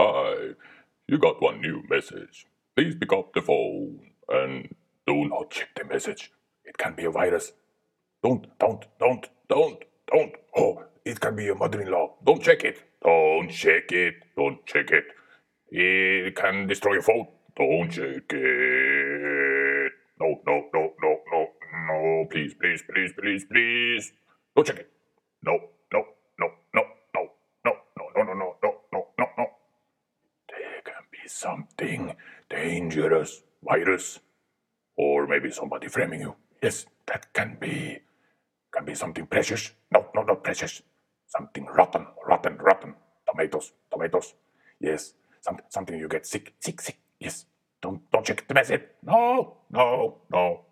Hi, you got one new message. Please pick up the phone and do not check the message. It can be a virus. Don't, don't, don't, don't, don't. Oh, it can be your mother in law. Don't check it. Don't check it. Don't check it. It can destroy your phone. Don't check it. No, no, no, no, no, no. Please, please, please, please, please. Don't check it. No, Something dangerous, virus, or maybe somebody framing you. Yes, that can be. Can be something precious. No, no, not precious. Something rotten, rotten, rotten. Tomatoes, tomatoes. Yes, some, something you get sick, sick, sick. Yes. Don't don't check the message. No, no, no,